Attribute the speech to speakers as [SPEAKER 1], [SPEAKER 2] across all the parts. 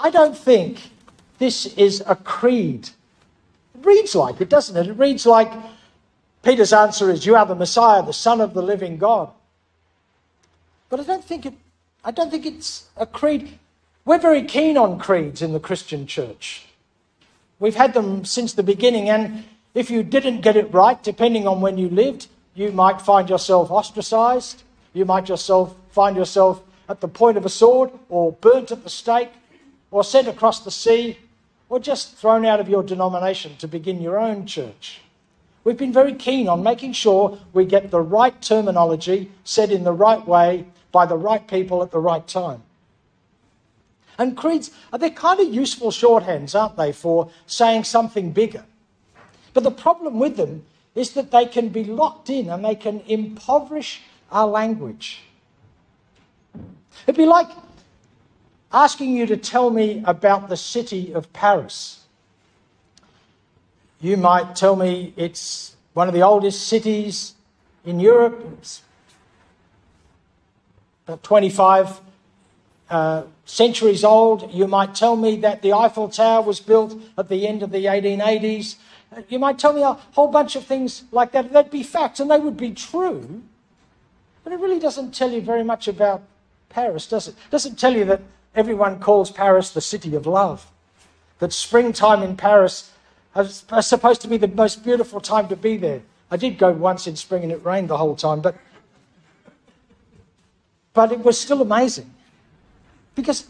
[SPEAKER 1] I don't think this is a creed. It reads like it, doesn't it? It reads like Peter's answer is, You are the Messiah, the Son of the living God. But I don't think it I don't think it's a creed. We're very keen on creeds in the Christian church. We've had them since the beginning, and if you didn't get it right, depending on when you lived, you might find yourself ostracized. You might yourself find yourself at the point of a sword, or burnt at the stake, or sent across the sea, or just thrown out of your denomination to begin your own church. We've been very keen on making sure we get the right terminology said in the right way by the right people at the right time. And creeds, are they're kind of useful shorthands, aren't they, for saying something bigger. But the problem with them is that they can be locked in and they can impoverish our language. It'd be like asking you to tell me about the city of Paris. You might tell me it's one of the oldest cities in Europe. It's about 25 uh, centuries old. You might tell me that the Eiffel Tower was built at the end of the 1880s. You might tell me a whole bunch of things like that. That'd be facts, and they would be true. But it really doesn't tell you very much about Paris, does it? it doesn't tell you that everyone calls Paris the city of love. That springtime in Paris is supposed to be the most beautiful time to be there. I did go once in spring and it rained the whole time, but but it was still amazing. Because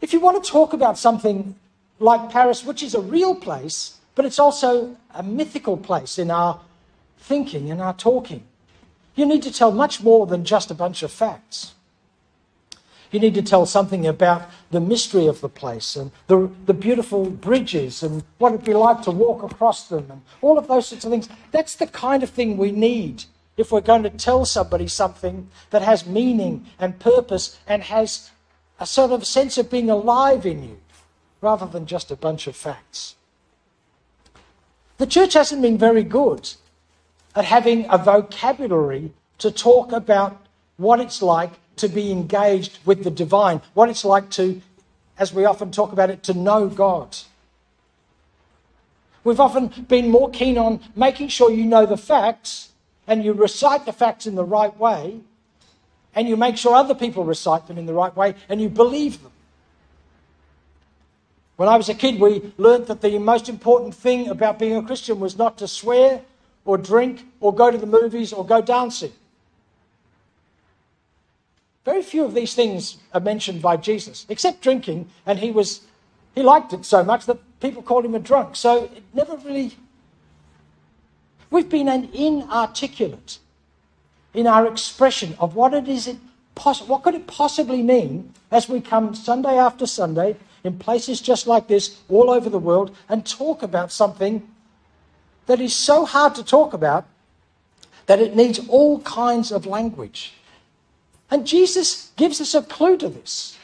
[SPEAKER 1] if you want to talk about something like Paris, which is a real place, but it's also a mythical place in our thinking and our talking, you need to tell much more than just a bunch of facts. You need to tell something about the mystery of the place and the, the beautiful bridges and what it'd be like to walk across them and all of those sorts of things. That's the kind of thing we need if we're going to tell somebody something that has meaning and purpose and has a sort of sense of being alive in you rather than just a bunch of facts. The church hasn't been very good at having a vocabulary to talk about what it's like to be engaged with the divine, what it's like to, as we often talk about it, to know God. We've often been more keen on making sure you know the facts and you recite the facts in the right way and you make sure other people recite them in the right way and you believe them. When I was a kid, we learnt that the most important thing about being a Christian was not to swear or drink or go to the movies or go dancing. Very few of these things are mentioned by Jesus, except drinking, and he was he liked it so much that people called him a drunk. So it never really We've been an inarticulate in our expression of what it is it what could it possibly mean as we come Sunday after Sunday in places just like this all over the world and talk about something that is so hard to talk about that it needs all kinds of language. And Jesus gives us a clue to this.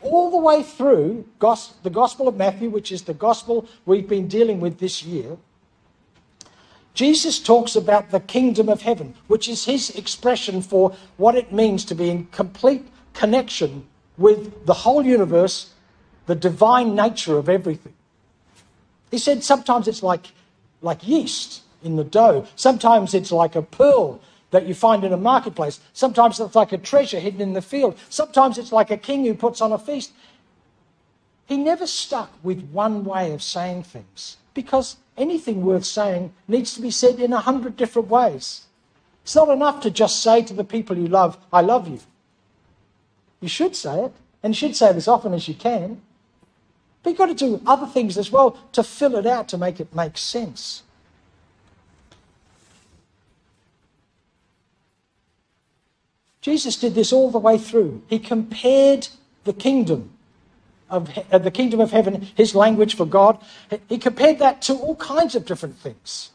[SPEAKER 1] All the way through the Gospel of Matthew, which is the Gospel we've been dealing with this year, Jesus talks about the kingdom of heaven, which is his expression for what it means to be in complete connection with the whole universe, the divine nature of everything. He said sometimes it's like, like yeast in the dough, sometimes it's like a pearl that you find in a marketplace, sometimes it's like a treasure hidden in the field, sometimes it's like a king who puts on a feast. He never stuck with one way of saying things because anything worth saying needs to be said in a hundred different ways. It's not enough to just say to the people you love, I love you. You should say it, and you should say it as often as you can. But you've got to do other things as well to fill it out to make it make sense. Jesus did this all the way through. He compared the kingdom of uh, the kingdom of heaven, his language for God. He compared that to all kinds of different things.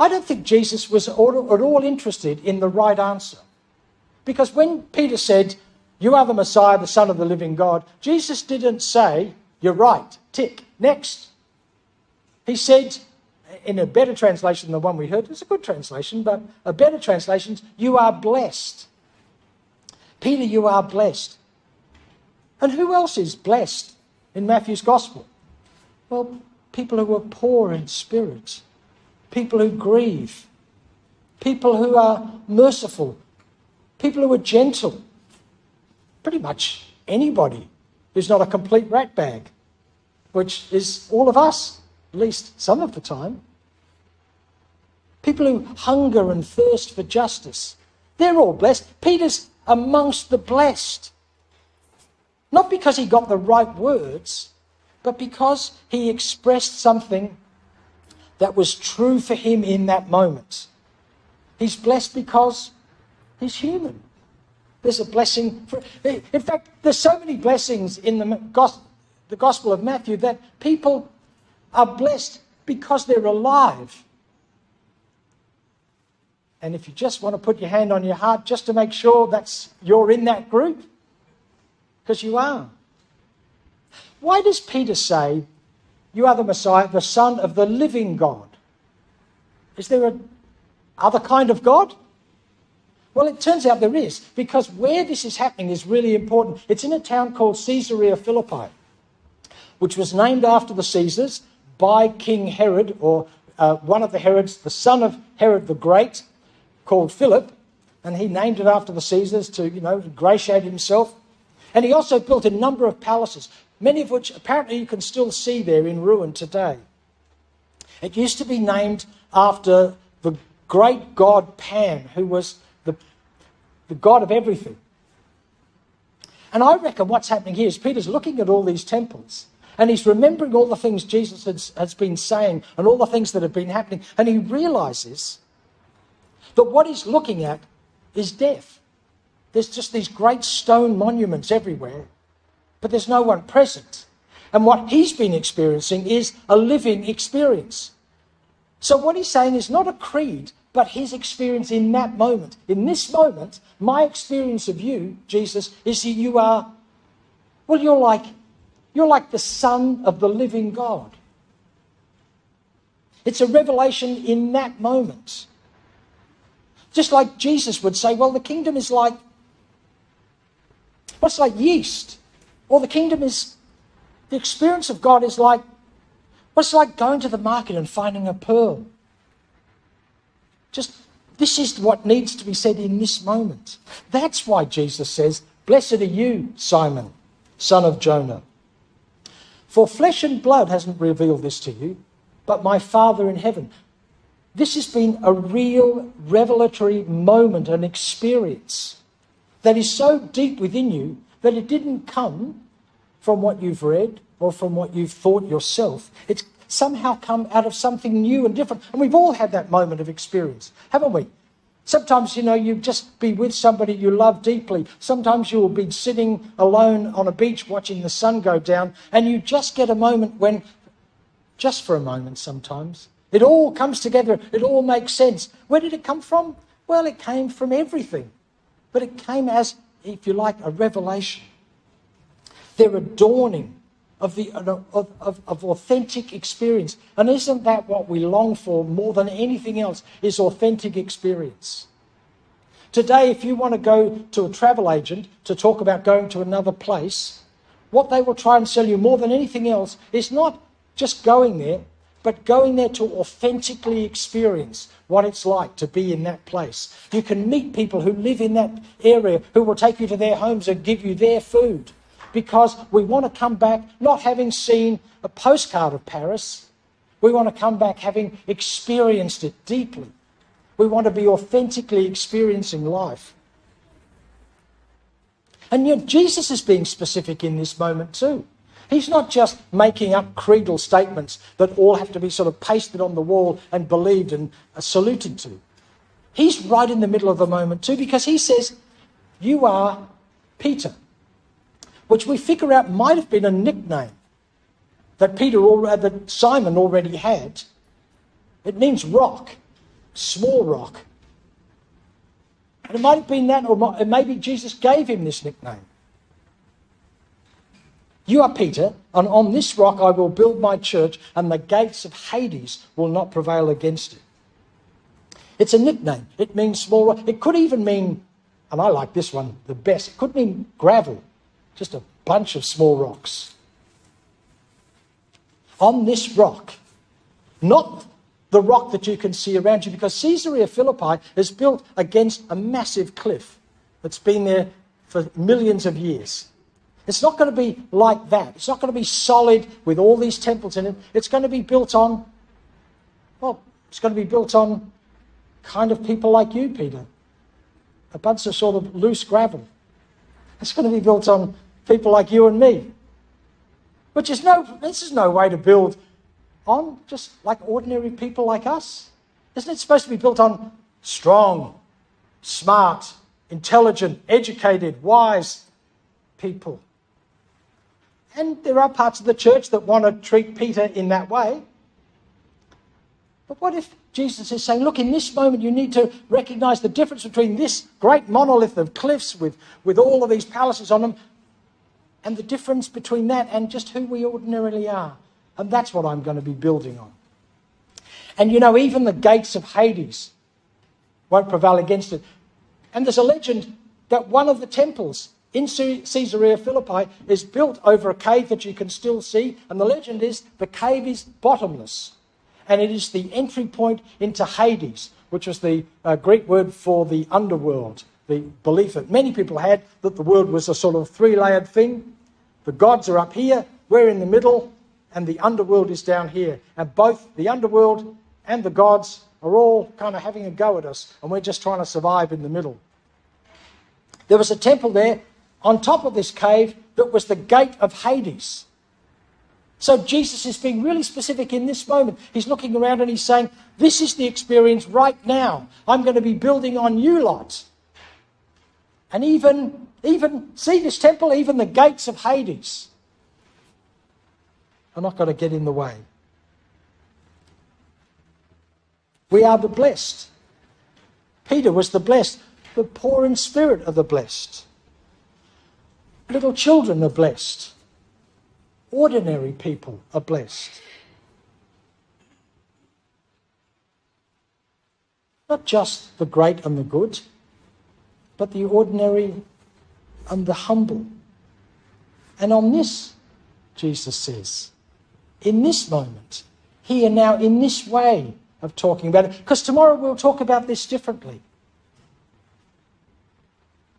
[SPEAKER 1] I don't think Jesus was at all interested in the right answer. Because when Peter said, You are the Messiah, the Son of the living God, Jesus didn't say, You're right, tick, next. He said, in a better translation than the one we heard, it's a good translation, but a better translation, is You are blessed. Peter, you are blessed. And who else is blessed in Matthew's Gospel? Well, people who are poor in spirit, people who grieve, people who are merciful, people who are gentle. Pretty much anybody who's not a complete ratbag, which is all of us, at least some of the time. People who hunger and thirst for justice, they're all blessed. Peter's amongst the blessed. Not because he got the right words, but because he expressed something that was true for him in that moment. He's blessed because he's human. There's a blessing. For, in fact, there's so many blessings in the, the Gospel of Matthew that people are blessed because they're alive. And if you just want to put your hand on your heart just to make sure that's you're in that group, because you are. Why does Peter say, You are the Messiah, the Son of the living God? Is there a other kind of God? Well, it turns out there is, because where this is happening is really important. It's in a town called Caesarea Philippi, which was named after the Caesars by King Herod, or uh, one of the Herods, the son of Herod the Great, called Philip, and he named it after the Caesars to, you know, ingratiate himself. And he also built a number of palaces, many of which apparently you can still see there in ruin today. It used to be named after the great god Pan, who was the, the god of everything. And I reckon what's happening here is Peter's looking at all these temples and he's remembering all the things Jesus has, has been saying and all the things that have been happening. And he realizes that what he's looking at is death. There's just these great stone monuments everywhere, but there's no one present. And what he's been experiencing is a living experience. So, what he's saying is not a creed, but his experience in that moment. In this moment, my experience of you, Jesus, is that you are, well, you're like, you're like the Son of the living God. It's a revelation in that moment. Just like Jesus would say, well, the kingdom is like, what's like yeast? Or the kingdom is, the experience of God is like What's like going to the market and finding a pearl? Just this is what needs to be said in this moment. That's why Jesus says, Blessed are you, Simon, son of Jonah. For flesh and blood hasn't revealed this to you, but my Father in heaven. This has been a real revelatory moment, an experience that is so deep within you that it didn't come from what you've read or from what you've thought yourself. It's somehow come out of something new and different. And we've all had that moment of experience, haven't we? Sometimes, you know, you just be with somebody you love deeply. Sometimes you'll be sitting alone on a beach watching the sun go down, and you just get a moment when, just for a moment sometimes, it all comes together, it all makes sense. Where did it come from? Well, it came from everything. But it came as, if you like, a revelation. They're a dawning of, the, uh, of, of, of, authentic experience. And isn't that what we long for more than anything else? Is authentic experience. Today, if you want to go to a travel agent to talk about going to another place, what they will try and sell you more than anything else is not just going there, but going there to authentically experience what it's like to be in that place. You can meet people who live in that area who will take you to their homes and give you their food because we want to come back not having seen a postcard of Paris. We want to come back having experienced it deeply. We want to be authentically experiencing life. And yet, Jesus is being specific in this moment too. He's not just making up creedal statements that all have to be sort of pasted on the wall and believed and saluted to. He's right in the middle of the moment too because he says, You are Peter which we figure out might have been a nickname that Peter already, uh, that Simon already had. It means rock, small rock. And it might have been that, or maybe Jesus gave him this nickname. You are Peter, and on this rock I will build my church, and the gates of Hades will not prevail against it. It's a nickname. It means small rock. It could even mean, and I like this one the best, it could mean gravel just a bunch of small rocks. on this rock, not the rock that you can see around you, because Caesarea Philippi is built against a massive cliff that's been there for millions of years. It's not going to be like that. It's not going to be solid with all these temples in it. It's going to be built on, well, it's going to be built on kind of people like you, Peter. A bunch of sort of loose gravel. It's going to be built on people like you and me. Which is no, this is no way to build on just like ordinary people like us. Isn't it supposed to be built on strong, smart, intelligent, educated, wise people? And there are parts of the church that want to treat Peter in that way. But what if Jesus is saying, look, in this moment you need to recognize the difference between this great monolith of cliffs with, with all of these palaces on them and the difference between that and just who we ordinarily are. And that's what I'm going to be building on. And you know, even the gates of Hades won't prevail against it. And there's a legend that one of the temples in Caesarea Philippi is built over a cave that you can still see. And the legend is the cave is bottomless and it is the entry point into Hades, which was the uh, Greek word for the underworld. The belief that many people had that the world was a sort of three layered thing. The gods are up here, we're in the middle, and the underworld is down here. And both the underworld and the gods are all kind of having a go at us, and we're just trying to survive in the middle. There was a temple there on top of this cave that was the gate of Hades. So Jesus is being really specific in this moment. He's looking around and he's saying, This is the experience right now. I'm going to be building on you lot. And even, even, see this temple, even the gates of Hades are not going to get in the way. We are the blessed. Peter was the blessed. The poor in spirit are the blessed. Little children are blessed ordinary people are blessed. Not just the great and the good, but the ordinary and the humble. And on this, Jesus says, in this moment, here now, in this way of talking about it, because tomorrow we'll talk about this differently.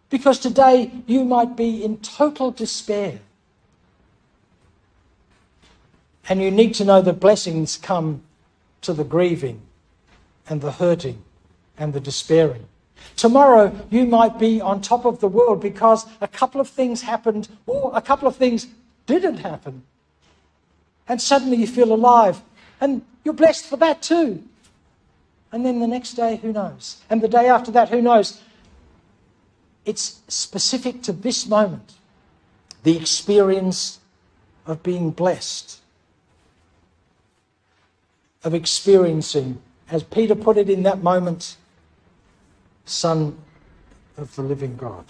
[SPEAKER 1] Because today you might be in total despair. And you need to know that blessings come to the grieving and the hurting and the despairing. Tomorrow, you might be on top of the world because a couple of things happened or a couple of things didn't happen. And suddenly you feel alive. And you're blessed for that too. And then the next day, who knows? And the day after that, who knows? It's specific to this moment the experience of being blessed of experiencing, as Peter put it in that moment, Son of the living God.